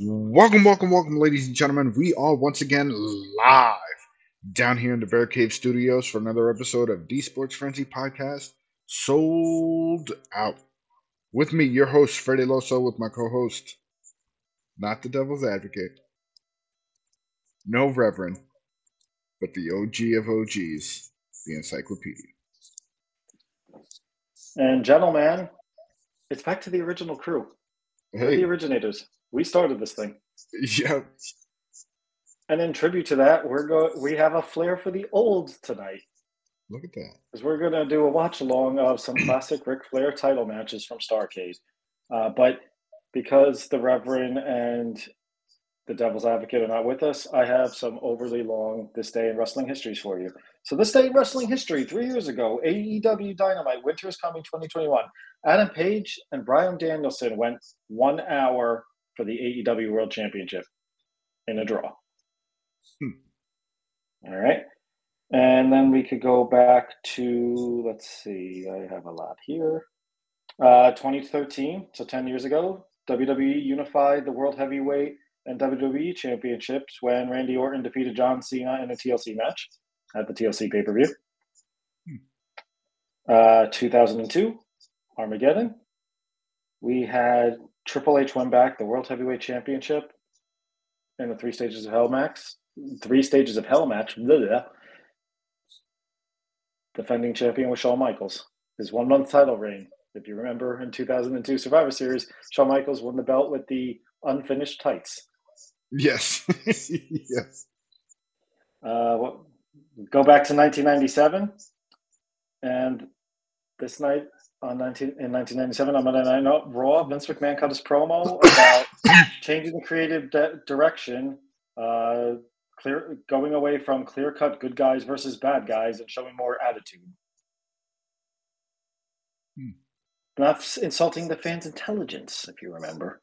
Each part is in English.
Welcome, welcome, welcome, ladies and gentlemen. We are once again live down here in the Bear Cave Studios for another episode of D Sports Frenzy Podcast. Souled Out. With me, your host, Freddy El Oso, with my co host, not the devil's advocate, no reverend, but the OG of OGs, the encyclopedia. And gentlemen, it's back to the original crew. Hey, the originators. We started this thing. yeah, And in tribute to that, we're go we have a flair for the old tonight. look at that. Because we're gonna do a watch along of some classic Ric Flair title matches from Starrcade. Uh, but because the Reverend and the Devil's Advocate are not with us, I have some overly long this day in wrestling histories for you. So this day in wrestling history, three years ago, AEW Dynamite Winter is Coming 2021. Adam Page and Bryan Danielson went one hour for the AEW World Championship in a draw. Hmm. All right. And then we could go back to, let's see, I have a lot here. Uh, 2013, so 10 years ago, WWE unified the World Heavyweight and WWE Championships when Randy Orton defeated John Cena in a TLC match at the TLC pay per view. Uh, 2002, Armageddon. We had Triple H win back the World Heavyweight Championship in the Three Stages of Hell max. Three Stages of Hell match. Blah, blah. Defending champion was Shawn Michaels. His one month title reign. If you remember in 2002 Survivor Series, Shawn Michaels won the belt with the unfinished tights. Yes, yes. Uh, what, go back to 1997, and this night on 19 in 1997 on Monday Night No- Raw, Vince McMahon cut his promo about changing the creative di- direction, uh, clear going away from clear cut good guys versus bad guys and showing more attitude. Hmm. Not insulting the fans' intelligence, if you remember.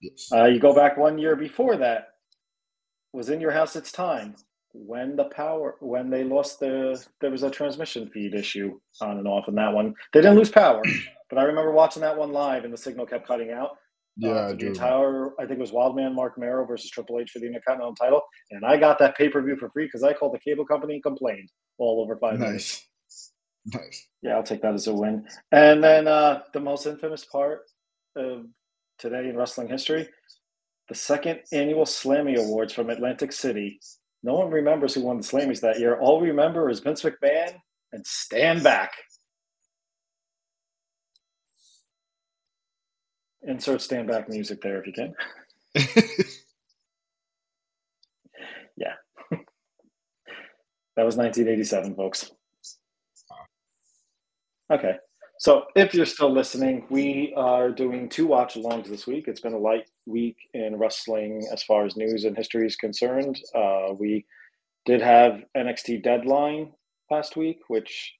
yes. Uh, you go back one year before that, was in your house. It's time when the power when they lost the there was a transmission feed issue on and off in that one. They didn't lose power, but I remember watching that one live and the signal kept cutting out. yeah, uh, I the do. entire I think it was Wildman Marc Mero versus Triple H for the Intercontinental title, and I got that pay per view for free because I called the cable company and complained all over five minutes. Nice, nice. Yeah, I'll take that as a win. And then uh, the most infamous part of today in wrestling history, the second annual Slammy Awards from Atlantic City. No one remembers who won the Slammys that year. All we remember is Vince McMahon and Stand Back. Insert Stand Back music there if you can. Yeah. that was 1987, folks. Okay. So if you're still listening, we are doing two watch alongs this week. It's been a light week in wrestling as far as news and history is concerned. Uh, we did have NXT Deadline last week, which,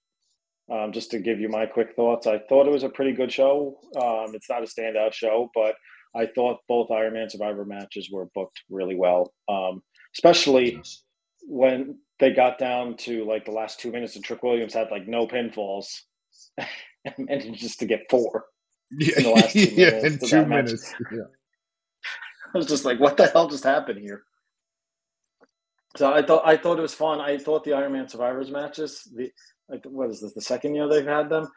um, just to give you my quick thoughts, I thought it was a pretty good show. Um, it's not a standout show, but I thought both Iron Man Survivor matches were booked really well, um, especially when they got down to like the last two minutes and Trick Williams had like no pinfalls and managed just to get four. Yeah, in the last two yeah, minutes in two minutes. Yeah. I was just like, what the hell just happened here? So I thought I thought it was fun. I thought the Iron Man Survivors matches, the like what is this, the second year they've had them?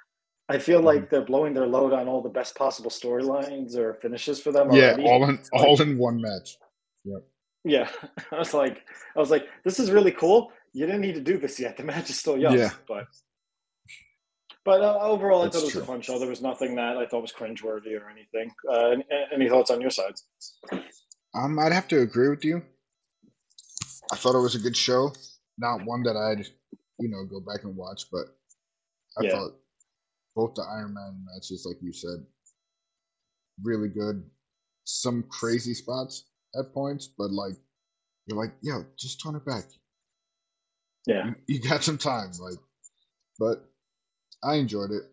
I feel Mm-hmm. like they're blowing their load on all the best possible storylines or finishes for them Yeah, already. all in Like- all in one match. Yeah, I was like, I was like, this is really cool. You didn't need to do this yet. The match is still young. Yeah. But but uh, overall, I thought it was true. a fun show. There was nothing that I thought was cringeworthy or anything. Uh, any, any thoughts on your side? Um, I'd have to agree with you. I thought it was a good show. Not one that I'd, you know, go back and watch, but I Yeah. thought both the Iron Man matches, like you said, really good. Some crazy spots at points, but like you're like, yo, just turn it back. Yeah, You, you got some time, like, but I enjoyed it.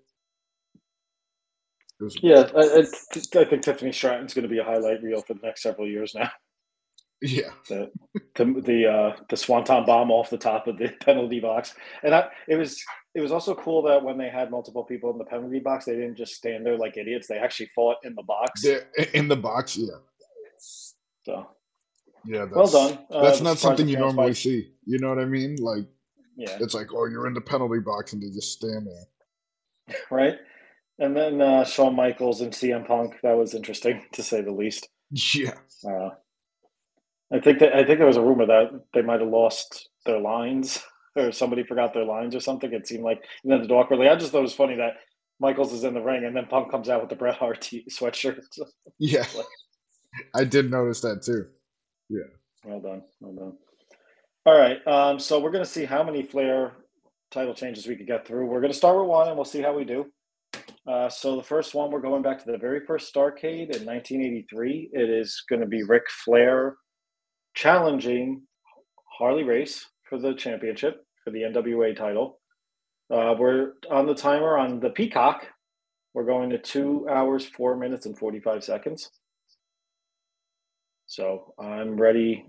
It yeah. I, I, I think Tiffany Stratton's going to be a highlight reel for the next several years now. yeah, the the the, uh, the swanton bomb off the top of the penalty box, and I, it was it was also cool that when they had multiple people in the penalty box, they didn't just stand there like idiots. They actually fought in the box. They're in the box. Yeah, So Yeah, that's, well done. Uh, That's not something you normally see. You know what I mean? Like Yeah, it's like, oh, you're in the penalty box and they just stand there. Right. And then uh, Shawn Michaels and CM Punk. That was interesting to say the least. Yeah. Uh, I think that I think there was a rumor that they might have lost their lines or somebody forgot their lines or something. It seemed like and then awkwardly. I just thought it was funny that Michaels is in the ring and then Punk comes out with the Bret Hart t- sweatshirt. Yeah. I did notice that too. Yeah. Well done, well done. All right, um, so we're going to see how many Flair title changes we could get through. We're going to start with one, and we'll see how we do. Uh, so the first one, we're going back to the very first Starrcade in 1983. It is going to be Ric Flair challenging Harley Race for the championship for the NWA title. Uh, we're on the timer on the Peacock. We're going to two hours, four minutes, and 45 seconds. So I'm ready.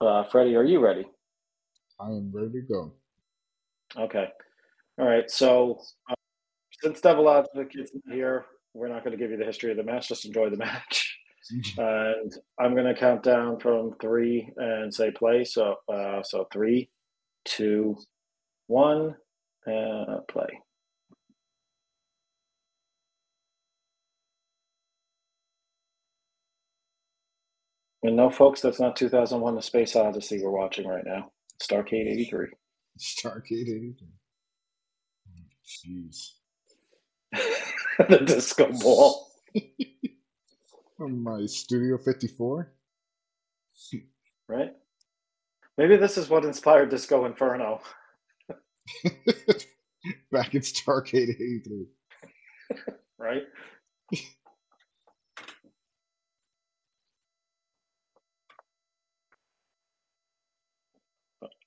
Uh, Freddie, are you ready? I am ready to go. Okay. All right. So uh, since Devil Advocate's not here, we're not going to give you the history of the match. Just enjoy the match. And I'm going to count down from three and say play. So, uh, so three, two, one, uh, play. And no, folks, that's not 2001: The Space Odyssey we're watching right now. It's Starrcade '83. Starrcade 83. Jeez. the disco ball. From my Studio 54? right? Maybe this is what inspired Disco Inferno. Back in Starrcade 83. right?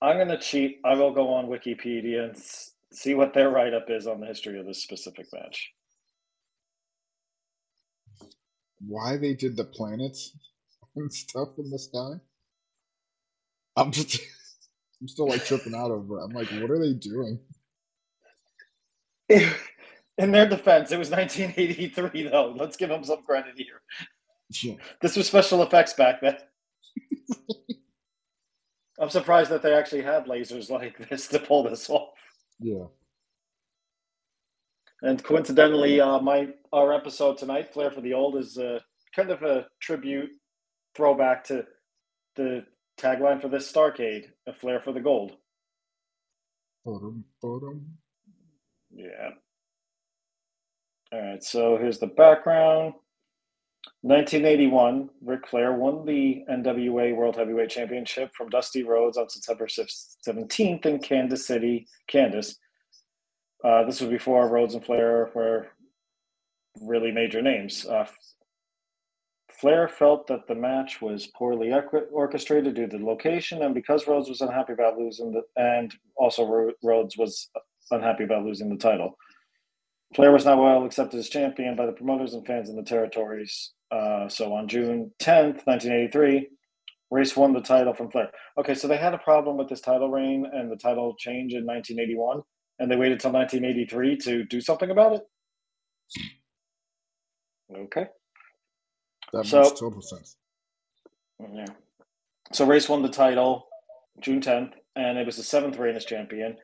I'm going to cheat. I will go on Wikipedia and see what their write up is on the history of this specific match. Why they did the planets and stuff in the sky? I'm just, I'm still like tripping out over it. I'm like, what are they doing? In their defense, it was 1983, though. Let's give them some credit here. Yeah. This was special effects back then. I'm surprised that they actually had lasers like this to pull this off. Yeah. And coincidentally, uh, my our episode tonight, "Flair for the Old," is uh, kind of a tribute, throwback to the tagline for this Starrcade: "A Flair for the Gold." Bottom, bottom. Yeah. All right. So here's the background. 1981, Ric Flair won the NWA World Heavyweight Championship from Dusty Rhodes on September 17th in Kansas City, Kansas. Uh, this was before Rhodes and Flair were really major names. Uh, Flair felt that the match was poorly orchestrated due to the location, and because Rhodes was unhappy about losing the, and also Rhodes was unhappy about losing the title. Flair was not well accepted as champion by the promoters and fans in the territories. Uh, so on June 10th, 1983, Race won the title from Flair. Okay, so they had a problem with this title reign and the title change in 1981, and they waited till 1983 to do something about it. Okay. That So- makes total sense. Yeah. So Race won the title June 10th, and it was the seventh reign as champion.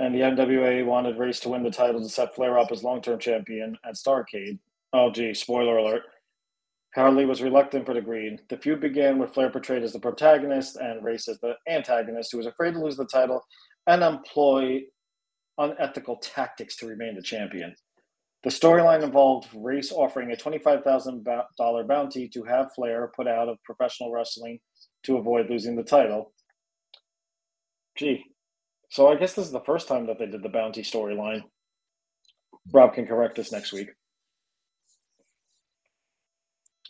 And the NWA wanted Race to win the title to set Flair up as long term champion at Starrcade. Oh, gee, spoiler alert. Harley was reluctant but agreed. The feud began with Flair portrayed as the protagonist and Race as the antagonist, who was afraid to lose the title and employ unethical tactics to remain the champion. The storyline involved Race offering a $25,000 bounty to have Flair put out of professional wrestling to avoid losing the title. Gee. So I guess this is the first time that they did the bounty storyline. Rob can correct us next week.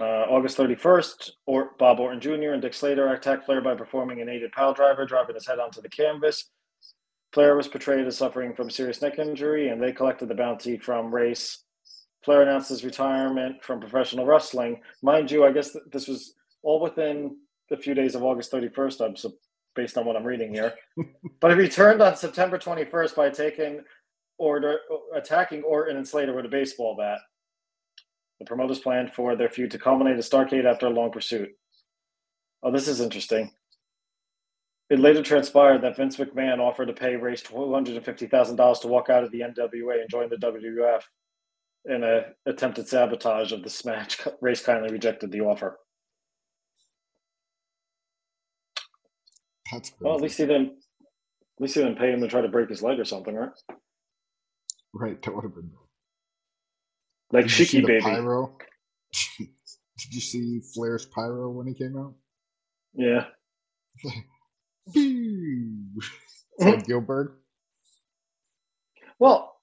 Uh, August 31st, or Bob Orton Jr. and Dick Slater attacked Flair by performing an aided pile driver, driving his head onto the canvas. Flair was portrayed as suffering from serious neck injury, and they collected the bounty from Race. Flair announced his retirement from professional wrestling. Mind you, I guess th- this was all within a few days of August 31st, I'm so, based on what I'm reading here. but he returned on September 21st by taking order, attacking Orton and Slater with a baseball bat. The promoters planned for their feud to culminate at Starrcade after a long pursuit. Oh, this is interesting. It later transpired that Vince McMahon offered to pay Race $250,000 to walk out of the NWA and join the WWF in an attempted sabotage of this match. Race kindly rejected the offer. That's. Well, at least he didn't. At least he didn't pay him to try to break his leg or something, right? right. That would have been. Like Did Shiki the baby. pyro? Did you see Flair's pyro when he came out? Yeah. Like Gilbert. Well,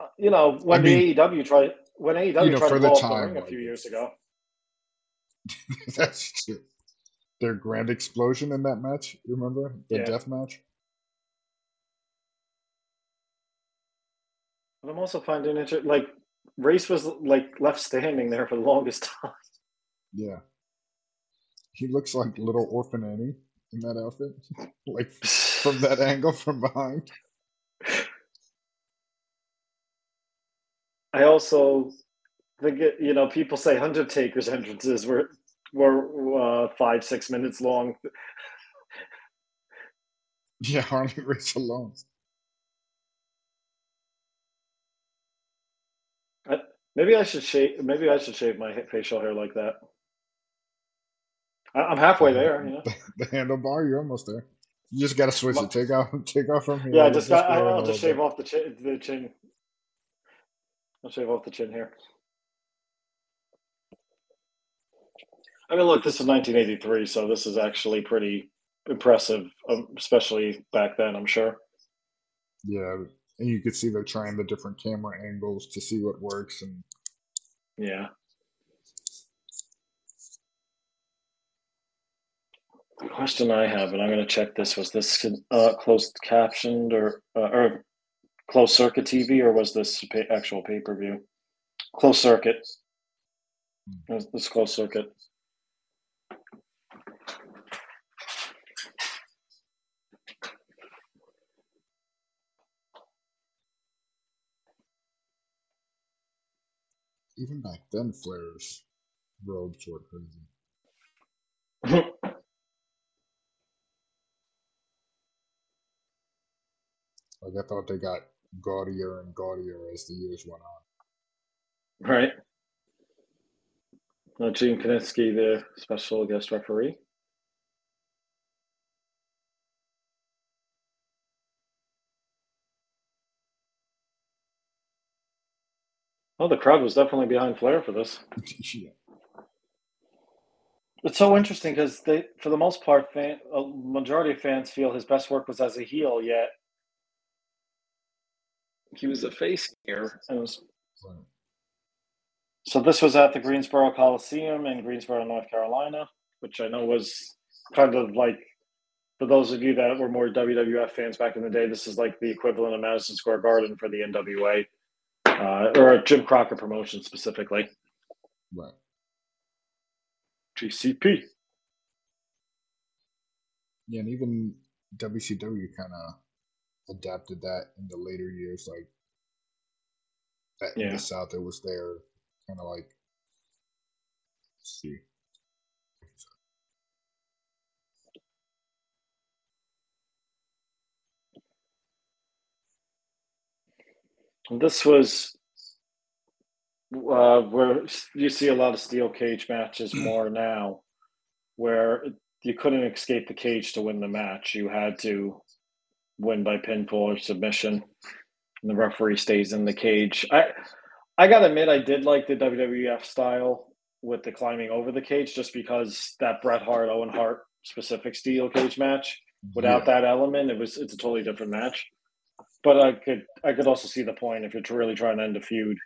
uh, you know when I mean- the AEW tried when AEW You know, tried for to the blow up the time, a like, few years ago. That's true. Their grand explosion in that match. You remember the Yeah. death match? But I'm also finding it like Race was like left standing there for the longest time. Yeah. He looks like little orphan Annie in that outfit, like from that angle from behind. I also think it, you know people say Undertaker's entrances were were uh, five six minutes long. Yeah, Harley Race alone. Maybe I should shave. Maybe I should shave my facial hair like that. I, I'm halfway there. You know? The, the handlebar, you're almost there. You just gotta switch My- it. Take off, take off from here. Yeah, I Just just got, I, go in a I'll just shave bit. off the chin. The chin. I'll shave off the chin here. I mean, look, this is 1983, so this is actually pretty impressive, um, especially back then. I'm sure. Yeah, and you could see they're trying the different camera angles to see what works, and Yeah. The question I have, and I'm going to check this: was this uh, closed captioned or uh, or closed circuit TV, or was this actual pay per view? Closed circuit. This this closed circuit. Even back then, Flair's robes were crazy. Like I thought they got gaudier and gaudier as the years went on. Right. Uh, Gene Kiniski, the special guest referee. Oh, the crowd was definitely behind Flair for this. yeah. It's so interesting because they, for the most part, fan, a majority of fans feel his best work was as a heel. Yet he was a face here, and it was Right. So this was at the Greensboro Coliseum in Greensboro, North Carolina, which I know was kind of like for those of you that were more WWF fans back in the day, this is like the equivalent of Madison Square Garden for the NWA uh, or a Jim Crockett promotion specifically. Right. GCP. Yeah, and even WCW kind of adapted that in the later years. Like that in Yeah. the South, it was there, kind of like. Let's see. This was uh, where you see a lot of steel cage matches more now, where you couldn't escape the cage to win the match. You had to win by pinfall or submission, and the referee stays in the cage. I I gotta admit, I did like the WWF style with the climbing over the cage, just because that Bret Hart Owen Hart specific steel cage match. Without Yeah. that element, it was it's a totally different match. But I could I could also see the point if you're really trying to end a feud,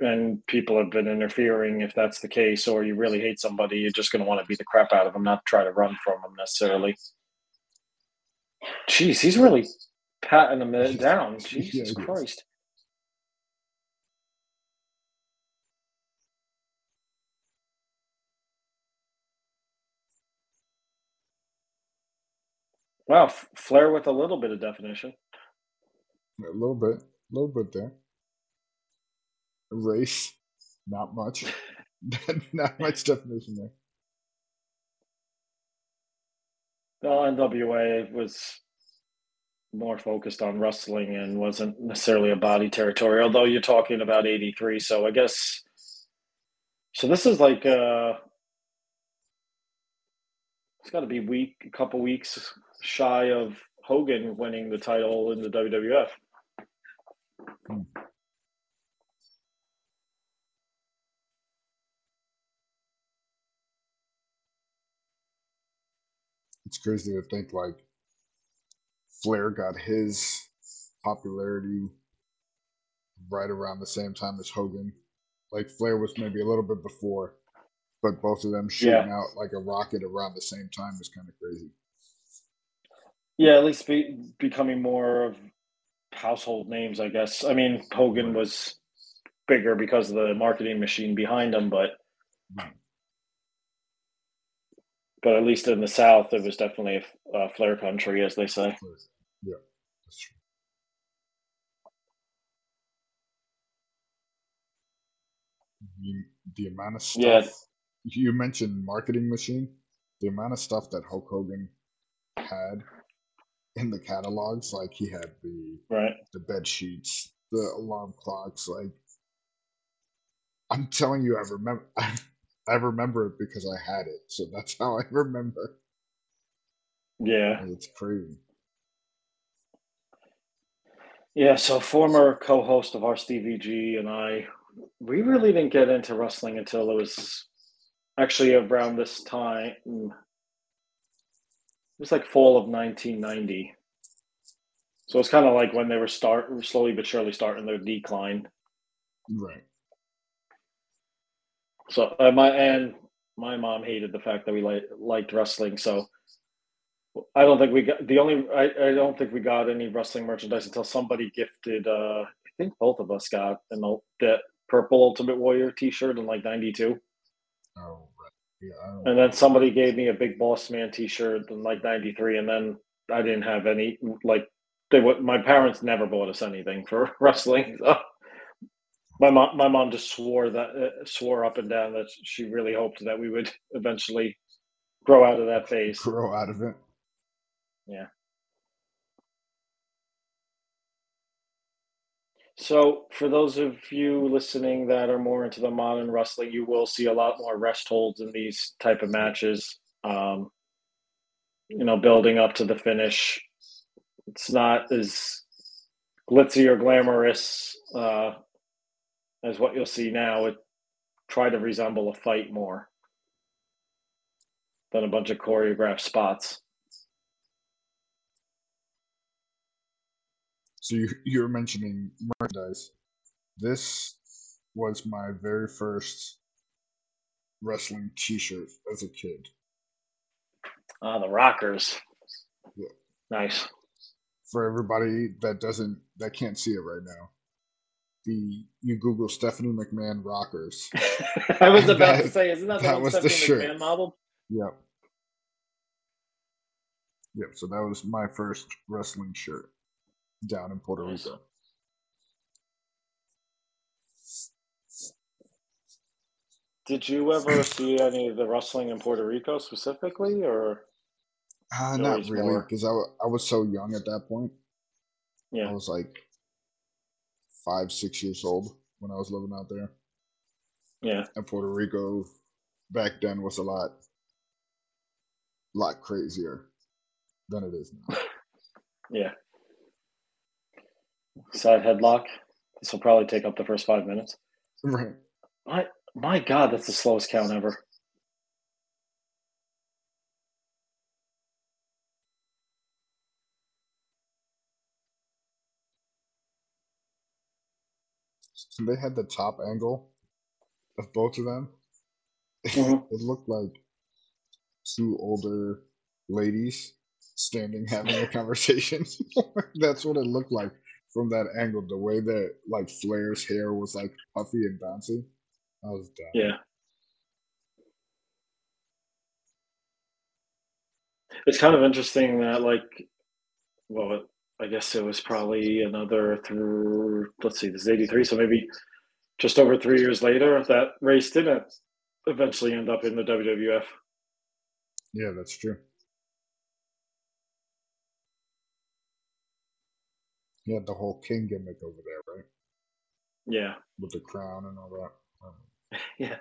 and people have been interfering. If that's the case, or you really hate somebody, you're just going to want to beat the crap out of them, not try to run from them necessarily. Jeez, he's really patting uh, down. Jesus. Christ. Wow, F- Flair with a little bit of definition. A little bit, a little bit there. Race, not much. Not much definition there. The NWA was more focused on wrestling and wasn't necessarily a body territory, although you're talking about 83. So I guess, so this is like, uh, it's got to be week, a couple weeks shy of Hogan winning the title in the WWF. Hmm. It's crazy to think like Flair got his popularity right around the same time as Hogan. Like Flair was maybe a little bit before, but both of them shooting yeah. out like a rocket around the same time is kind of crazy. Yeah, at least be, becoming more of household names, I guess. I mean, Hogan was bigger because of the marketing machine behind him, but but at least in the South, it was definitely a, a Flair country, as they say. Yeah, that's true. The, the amount of stuff yeah. you mentioned marketing machine, the amount of stuff that Hulk Hogan had in the catalogs. Like he had the right the bed sheets, the alarm clocks. Like I'm telling you, I remember. I, I remember it because I had it, so that's how I remember. Yeah, it's crazy. Yeah, so former co-host of Stevie and I, we really didn't get into wrestling until it was actually around this time was like fall of 1990. So it's kind of like when they were start slowly but surely starting their decline. Right. So uh, my and my mom hated the fact that we like liked wrestling. So I don't think we got the only I, I don't think we got any wrestling merchandise until somebody gifted uh I think both of us got an that purple Ultimate Warrior T-shirt in like '92. Oh and then somebody gave me a big boss man T-shirt in like '93, and then I didn't have any. Like they would, my parents never bought us anything for wrestling. So my mom, my mom just swore that uh, swore up and down that she really hoped that we would eventually grow out of that phase. Grow out of it. Yeah. So, for those of you listening that are more into the modern wrestling, you will see a lot more rest holds in these type of matches. Um, you know, building up to the finish. It's not as glitzy or glamorous uh, as what you'll see now. It try to resemble a fight more than a bunch of choreographed spots. So you you were mentioning merchandise. This was my very first wrestling T-shirt as a kid. Ah, the Rockers. Yeah. Nice. For everybody that doesn't that can't see it right now, the you Google Stephanie McMahon Rockers. I was about that, to say, isn't that, that the Stephanie the shirt. McMahon album? Yep. Yep. So that was my first wrestling shirt down in Puerto Rico. Did you ever see any of the wrestling in Puerto Rico specifically, or? Uh, not really, because I, I was so young at that point. Yeah. I was like five, six years old when I was living out there. Yeah. And Puerto Rico back then was a lot, lot crazier than it is now. yeah. Side headlock. This will probably take up the first five minutes. Right. My my God, that's the slowest count ever. So they had the top angle of both of them. Mm-hmm. it looked like two older ladies standing having a conversation. That's what it looked like from that angle, the way that like Flair's hair was like puffy and bouncy, I was done. Yeah. It's kind of interesting that like, well, I guess it was probably another through. Let's see, this is eighty three, so maybe just over three years later, that race didn't eventually end up in the WWF. Yeah, that's true. He had the whole king gimmick over there, right? Yeah. With the crown and all that. Yeah.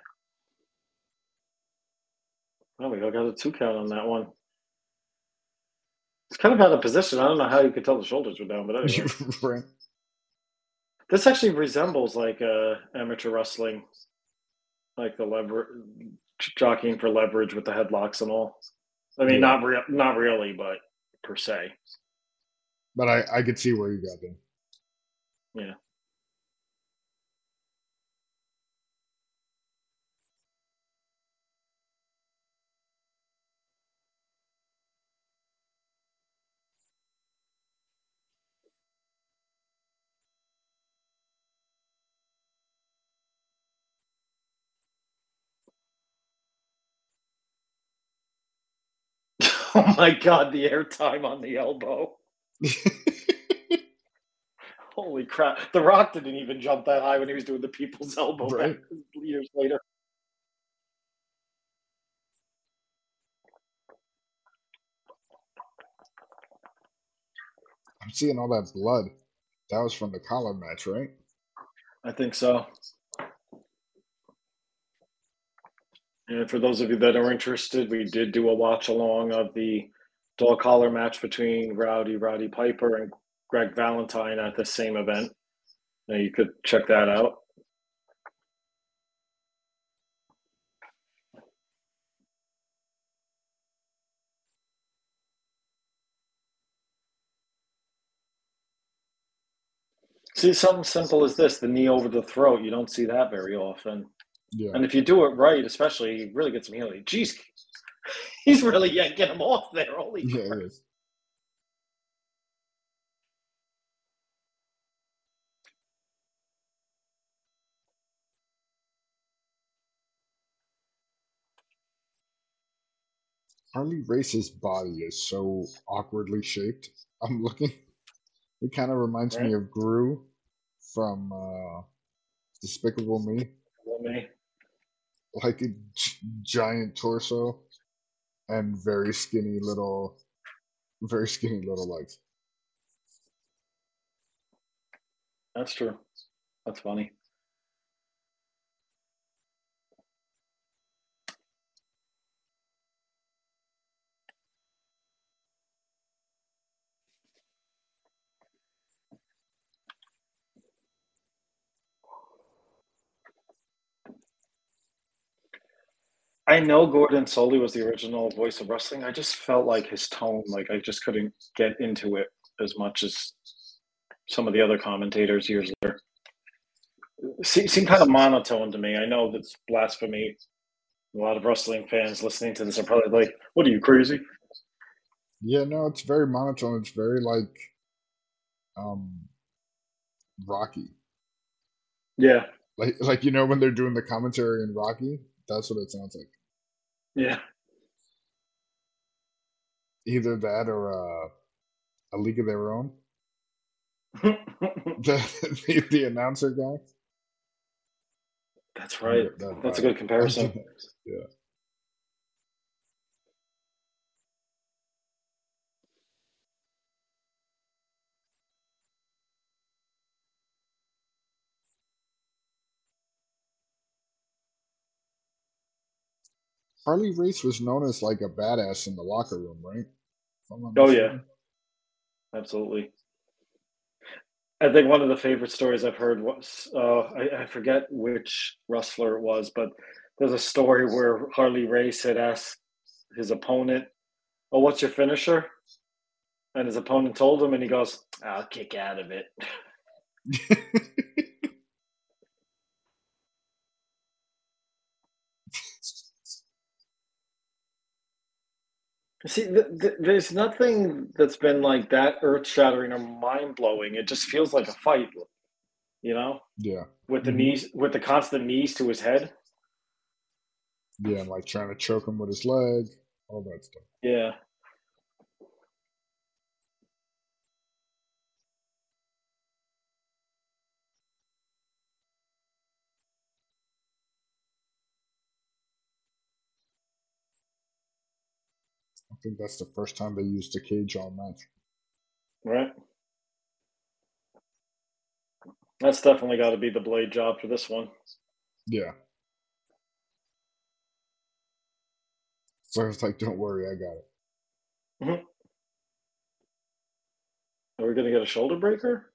Oh, we got a two count on that one. It's kind of out of position. I don't know how you could tell the shoulders were down, but anyway. right. This actually resembles like uh, amateur wrestling, like the lever jockeying for leverage with the headlocks and all. I mean, Yeah. not real, not really, but per se. But I, I could see where you got there. Yeah. Oh my god, the airtime on the elbow. Holy crap. The Rock didn't even jump that high when he was doing the people's elbow Right. years later. I'm seeing all that blood. That was from the collar match, right? I think so. And for those of you that are interested, we did do a watch along of the dog collar match between Rowdy Roddy Piper and Greg Valentine at the same event. Now you could check that out. See, something simple as this the knee over the throat. You don't see that very often. Yeah. And if you do it right, especially, you really get some healing. Jeez, he's really yanking him off there. Holy Yeah, crap. Harley Race's body is so awkwardly shaped. I'm looking. It kind of reminds me of Gru from uh, Despicable Me. Well, me. Like a g- giant torso and very skinny little, very skinny little legs. That's true. That's funny. I know Gordon Solie was the original voice of wrestling. I just felt like his tone, like I just couldn't get into it as much as some of the other commentators years later. Se- seemed kind of monotone to me. I know that's blasphemy. A lot of wrestling fans listening to this are probably like, "What are you crazy?" Yeah, no, it's very monotone. It's very like, um, Rocky. Yeah, Like, like you know when they're doing the commentary in Rocky, that's what it sounds like. Yeah. Either that or uh, a League of Their Own. The the, the announcer guy. that's right. That That's a good comparison. yeah. Harley Race was known as like a badass in the locker room, right? If I'm not Oh, yeah. Absolutely. I think one of the favorite stories I've heard was uh, I, I forget which wrestler it was, but there's a story where Harley Race had asked his opponent, "Oh, what's your finisher?" And his opponent told him, and he goes, "I'll kick out of it." See, th- th- there's nothing that's been like that earth-shattering or mind-blowing. It just feels like a fight, you know, yeah, with the Mhm. knees, with the constant knees to his head. yeah, and like trying to choke him with his leg, all that stuff. Yeah. Think that's the first time they used the cage all match. Right. That's definitely got to be the blade job for this one. Yeah. So it's like, don't worry, I got it. Mm-hmm. Are we going to get a shoulder breaker?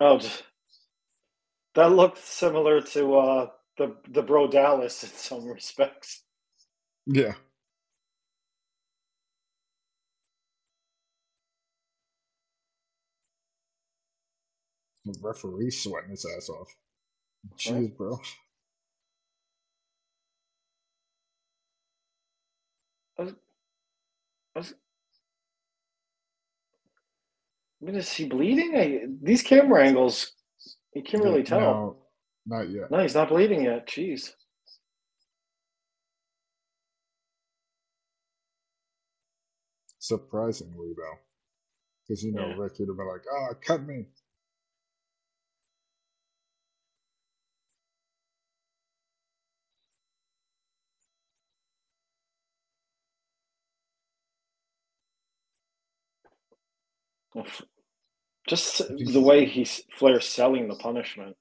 Oh, just, that looked similar to uh, the the Bro Dallas in some respects. Yeah. The referee sweating his ass off. Jeez, bro. Was, I was, mean, is he bleeding? I, these camera angles, you can't really tell. No, not yet. No, he's not bleeding yet. Jeez. Surprisingly, though. Because, you know, Yeah. Rick would have been like, ah, cut me. Just the way he's Flair's selling the punishment.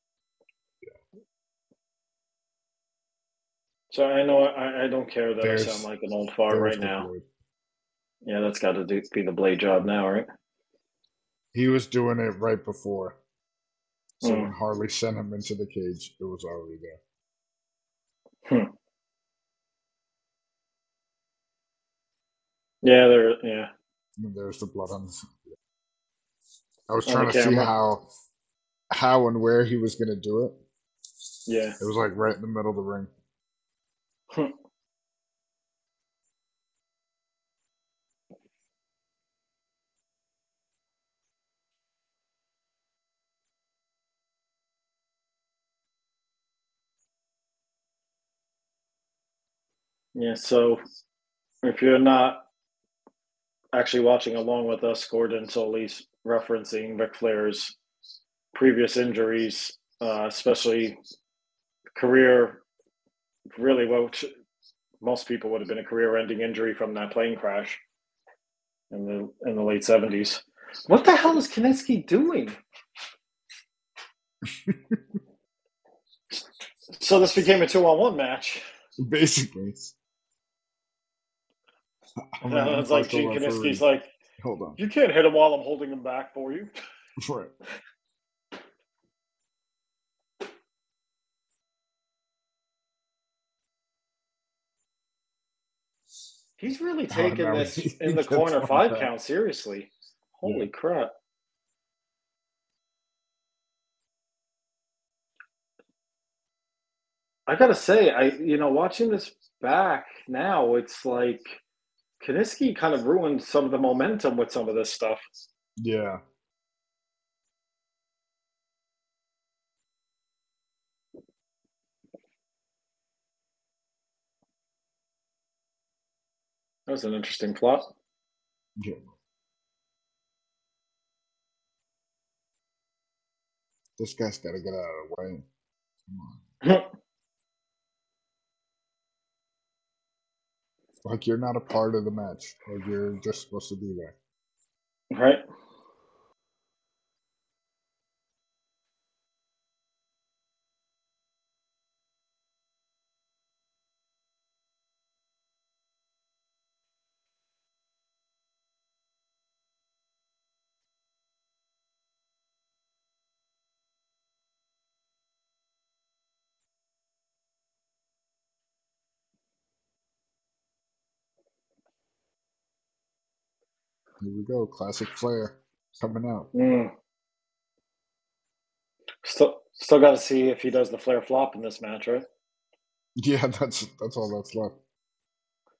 So I know I, I don't care that There's- I sound like an old fart right now. blade. Yeah, that's got to do, be the blade job now, right? He was doing it right before. So Hmm. when Harley sent him into the cage, it was already there. Yeah, there. Yeah, And there's the blood on the. I was trying to see how, how and where he was going to do it. yeah. It was like right in the middle of the ring. Yeah, so if you're not actually watching along with us, Gordon Solie referencing Ric Flair's previous injuries, uh, especially career, really well, most people would have been a career-ending injury from that plane crash in the in the late seventies. What the hell is Kiniski doing? so this became a two-on-one match. Basically. And gonna it's like Gene referee. Like, Hold on. you can't hit him while I'm holding him back for you. Right. He's really Oh, taking no, this in the corner five back. count seriously. Holy crap. I gotta say, I you know, watching this back now, it's like Kiniski kind of ruined some of the momentum with some of this stuff. Yeah. That was an interesting plot. Yeah. This guy's got to get out of the way. Come on. Like you're not a part of the match. Like you're just supposed to be there. right? Here we go. Classic Flair coming out. Mm. Still, still got to see if he does the Flair flop in this match, right? Yeah, that's that's all that's left.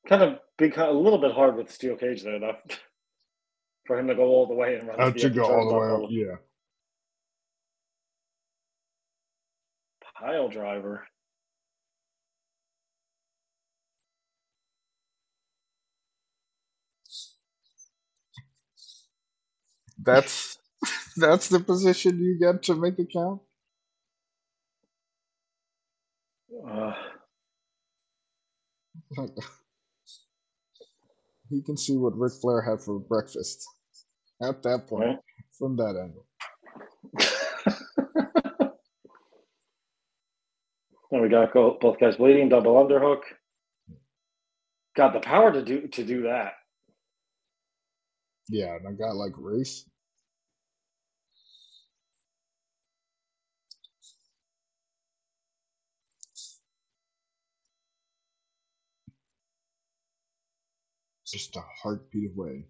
Kind of be kind of a little bit hard with steel cage there, though, for him to go all the way and run Uh, to go all the way up. Yeah. Pile driver. That's that's the position you get to make it count. Uh, he can see what Ric Flair had for breakfast at that point Right. from that angle. Then we got go- both guys bleeding, double underhook. Got the power to do to do that. Yeah, and I got like race. Just a heartbeat away.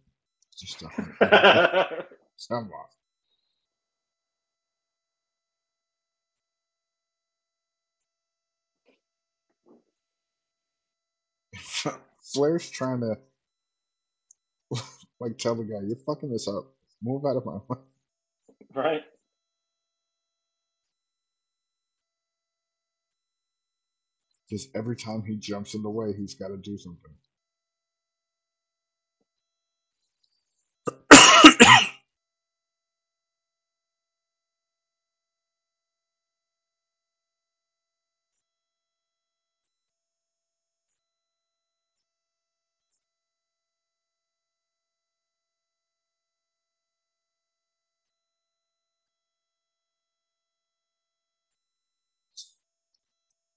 Just a heartbeat. away. Come on. Flair's trying to like tell the guy, "You're fucking this up. Move out of my way." right. Just every time he jumps in the way, he's got to do something.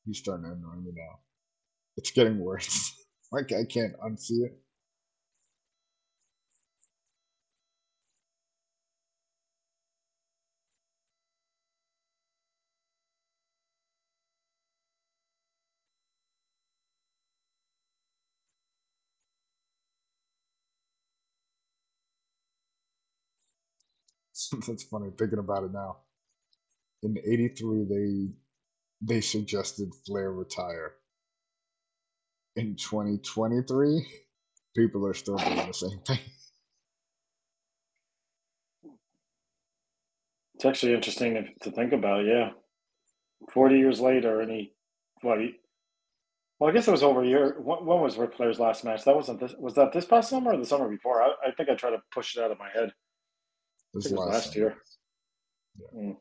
He's starting to annoy me now. It's getting worse. like I can't unsee it. That's funny thinking about it now. In '83, they they suggested Flair retire. In 2023, people are still doing the same thing. It's actually interesting to, to think about. Yeah, forty years later, and he, what? He, well, I guess it was over a year. When, when was Ric Flair's last match? That wasn't this. Was that this past summer or the summer before? I, I think I tried to push it out of my head. This was last year. Yeah. Mm.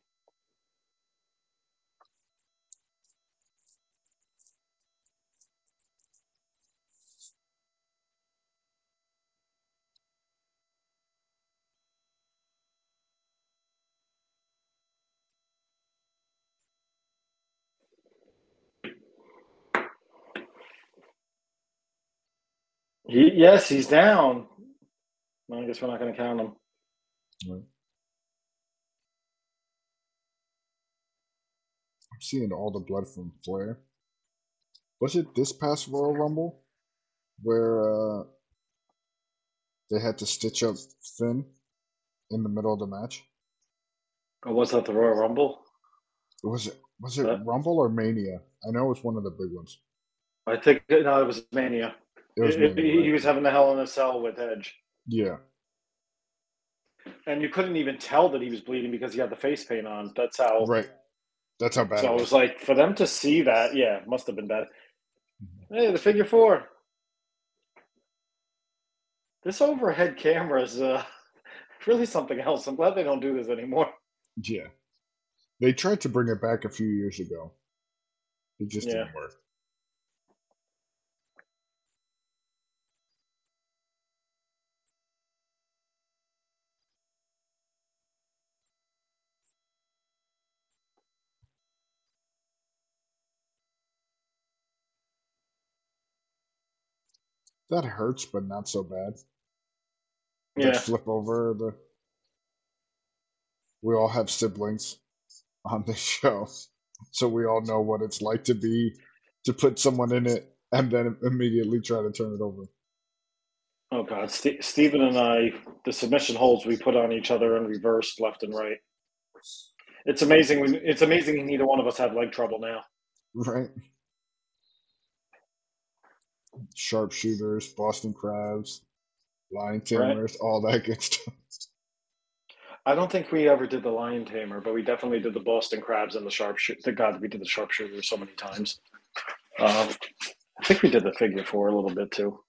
He, yes, he's down. Well, I guess we're not going to count him. Right. I'm seeing all the blood from Flair. Was it this past Royal Rumble where uh, they had to stitch up Finn in the middle of the match? Or was that the Royal Rumble? Was it was it Uh, Rumble or Mania? I know it was one of the big ones. I think no, it was Mania. Was It- he, was having the Hell in a Cell with Edge, Yeah, and you couldn't even tell that he was bleeding because he had the face paint on. That's how. right. That's how bad So it it was. was like for them to see that, yeah, must have been bad. Mm-hmm. Hey, the figure four. This overhead camera is uh, really something else. I'm glad they don't do this anymore. Yeah. They tried to bring it back a few years ago. It just Yeah. didn't work. That hurts, but not so bad. Yeah, flip over the. We all have siblings on this show, so we all know what it's like to be to put someone in it and then immediately try to turn it over. Oh God, Ste Stephen and I, the submission holds we put on each other in reverse, left and right. It's amazing. When, it's amazing neither one of us have leg trouble now. Right. Sharpshooters, Boston crabs, lion tamers, all that good stuff. I don't think we ever did the lion tamer, but we definitely did the Boston crabs and the sharpshooter. The God, we did the sharpshooter so many times. Um, I think we did the figure four a little bit too.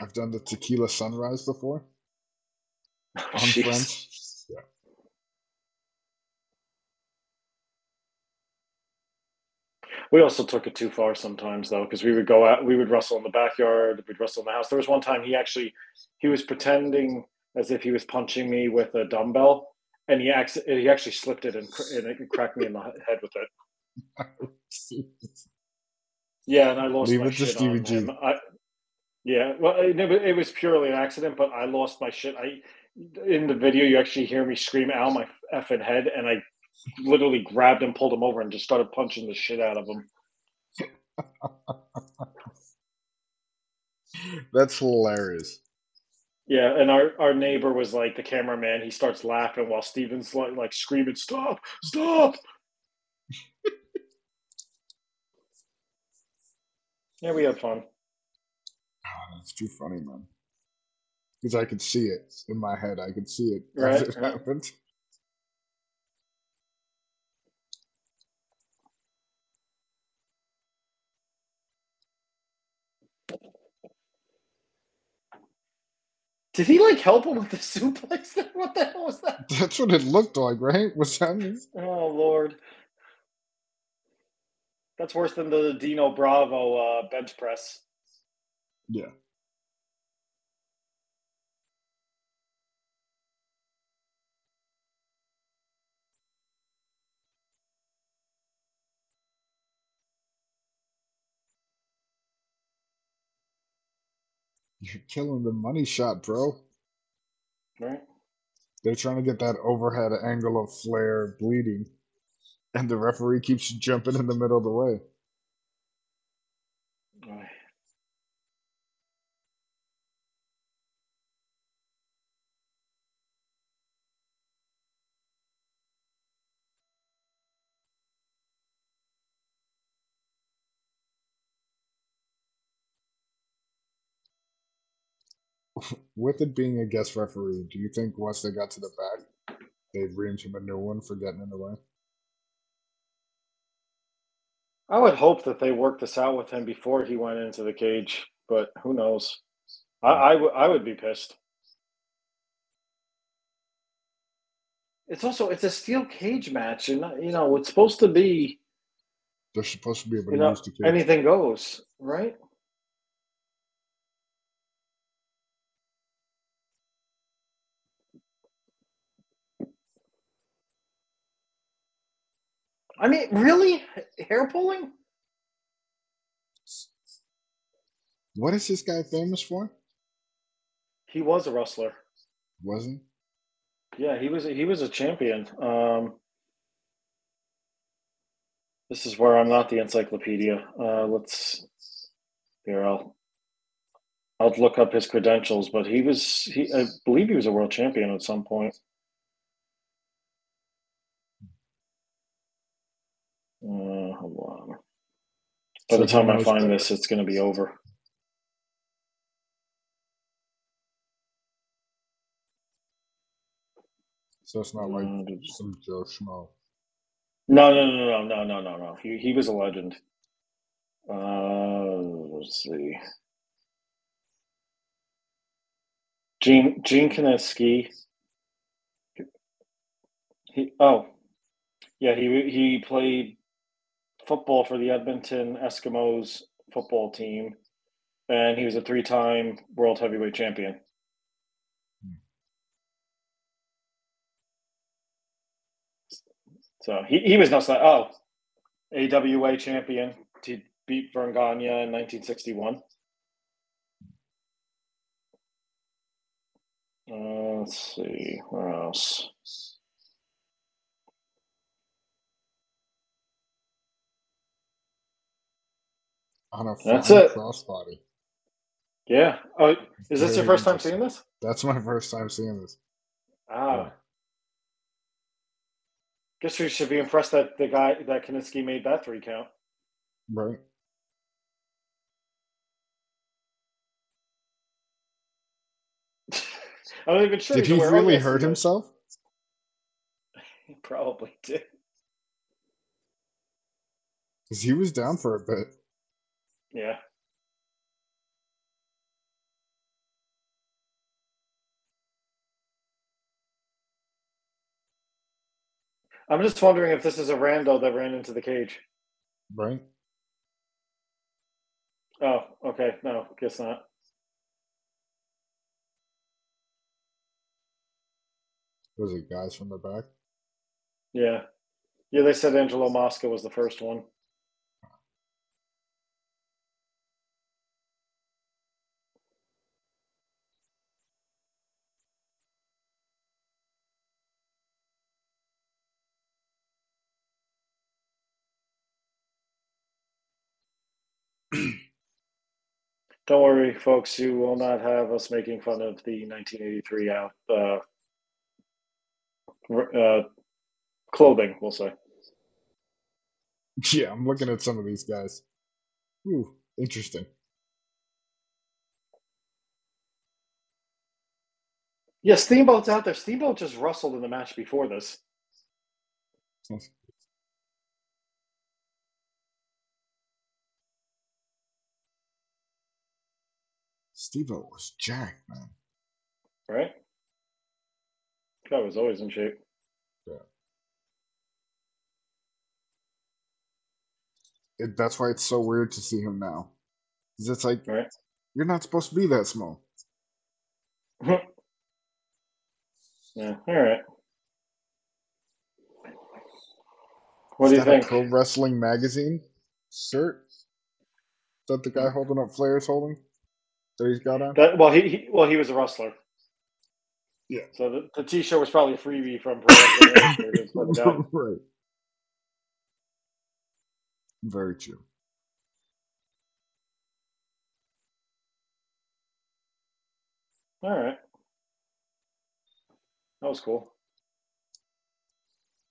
I've done the tequila sunrise before on Jeez. Friends. Yeah. We also took it too far sometimes, though, because we would go out, we would wrestle in the backyard, we'd wrestle in the house. There was one time he actually, he was pretending as if he was punching me with a dumbbell, and he actually he actually slipped it and, and it cracked me in the head with it. yeah, and I lost Leave my shit on him. I, yeah, well, it, it was purely an accident, but I lost my shit. I in the video, you actually hear me scream out my effing head," and I literally grabbed him, pulled him over, and just started punching the shit out of him. That's hilarious. Yeah, and our, our neighbor was like the cameraman. He starts laughing while Steven's like, like screaming, "Stop! Stop!" yeah, we had fun. Oh, that's too funny, man. Because I could see it in my head. I could see it Right, as it right. happened. Did he like help him with the suplex? there? What the hell was that? That's what it looked like, right? Was that Oh Lord, that's worse than the Dino Bravo uh, bench press. Yeah. Killing the money shot, bro. Right? They're trying to get that overhead angle of Flair bleeding. And the referee keeps jumping in the middle of the way. With it being a guest referee, do you think once they got to the back, they'd ream him a new one for getting in the way? I would hope that they worked this out with him before he went into the cage, but who knows? I, I, w- I would be pissed. It's also it's a steel cage match, and you know it's supposed to be They're supposed to be able to you know use the cage. anything goes, right? I mean, really, hair pulling? What is this guy famous for? He was a wrestler. Was he? Yeah, he was he was a champion. Um, this is where I'm not the encyclopedia. Uh, let's here. I'll I'll look up his credentials, but he was he I believe he was a world champion at some point. Uh, hold on. By the time I find this, it's going to be over. So it's not like Uh, some Joe Schmo. No, no, no, no, no, no, no, no. He he was a legend. Uh, let's see. Gene Gene Kiniski. He oh, yeah. He he played football for the Edmonton Eskimos football team, and he was a three-time world heavyweight champion. So he, he was not like oh, AWA champion He beat Verne Gagne in 1961. Uh, let's see where else. On a That's it. crossbody. Yeah. Oh, is this your first time seeing this? That's my first time seeing this. Ah. Yeah. Guess we should be impressed that the guy that Kiniski made that three count. Right? I'm not even sure. Did he. Really hurt himself? He probably did. Because he was down for a bit. Yeah. I'm just wondering if this is a rando that ran into the cage. Right? Oh, okay. No, guess not. Was it guys from the back? Yeah. Yeah, they said Angelo Mosca was the first one. Don't worry, folks. You will not have us making fun of the 1983 out uh, uh, clothing. We'll say. Yeah, I'm looking at some of these guys. Ooh, interesting. Yeah, Steamboat's out there. Steamboat just rustled in the match before this. Steve was jacked, man. Right? Guy was always in shape. Yeah. It, that's why it's so weird to see him now. Because it's like, Right. you're not supposed to be that small. yeah. All right. What Is do you think? A Pro Wrestling Magazine shirt? Is that the guy mm. holding up Flair's holding? That he's got on? That well, he, he well he was a wrestler. Yeah. So the, the T-shirt was probably a freebie from Pro Wrestling Illustrated for the guy. right. Very true. All right. That was cool.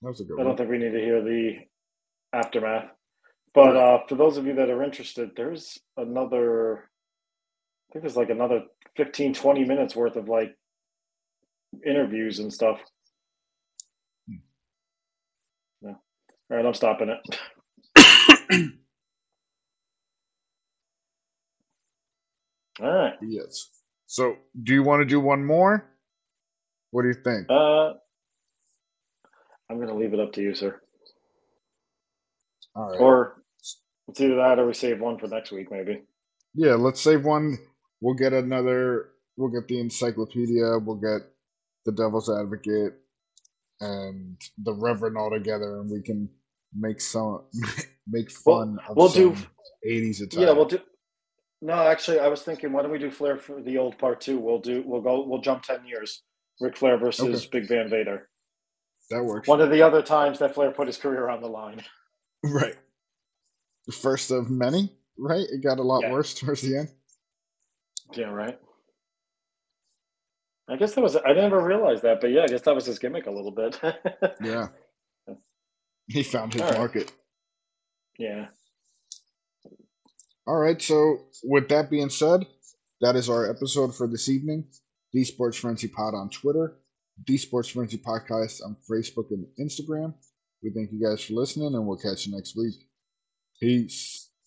That was a good I don't one. think we need to hear the aftermath. But uh, for those of you that are interested, there's another, I think there's like another 15, 20 minutes worth of like interviews and stuff. Yeah. All right, I'm stopping it. All right. Yes. So, do you want to do one more? What do you think? Uh, I'm going to leave it up to you, sir. All right. Or it's either that or we save one for next week, maybe. Yeah, let's save one. We'll get another. We'll get the encyclopedia. We'll get the Devil's Advocate and the Reverend all together, and we can make some make We'll- fun of we'll do- 80s attire. Yeah, we'll do. No, actually, I was thinking, why don't we do Flair for the old part two? We'll do. We'll go. We'll jump ten years. Ric Flair versus Okay. Big Van Vader. that works. One of the other times that Flair put his career on the line. Right. The first of many. Right. It got a lot Yeah. worse towards the end. Yeah, right. I guess that was. I never realized that, but yeah, I guess that was his gimmick a little bit. Yeah. He found his All right. market. yeah. All right. So, with that being said, that is our episode for this evening. The Sports Frenzy Pod on Twitter, The Sports Frenzy Podcast on Facebook and Instagram. We thank you guys for listening, and we'll catch you next week. Peace.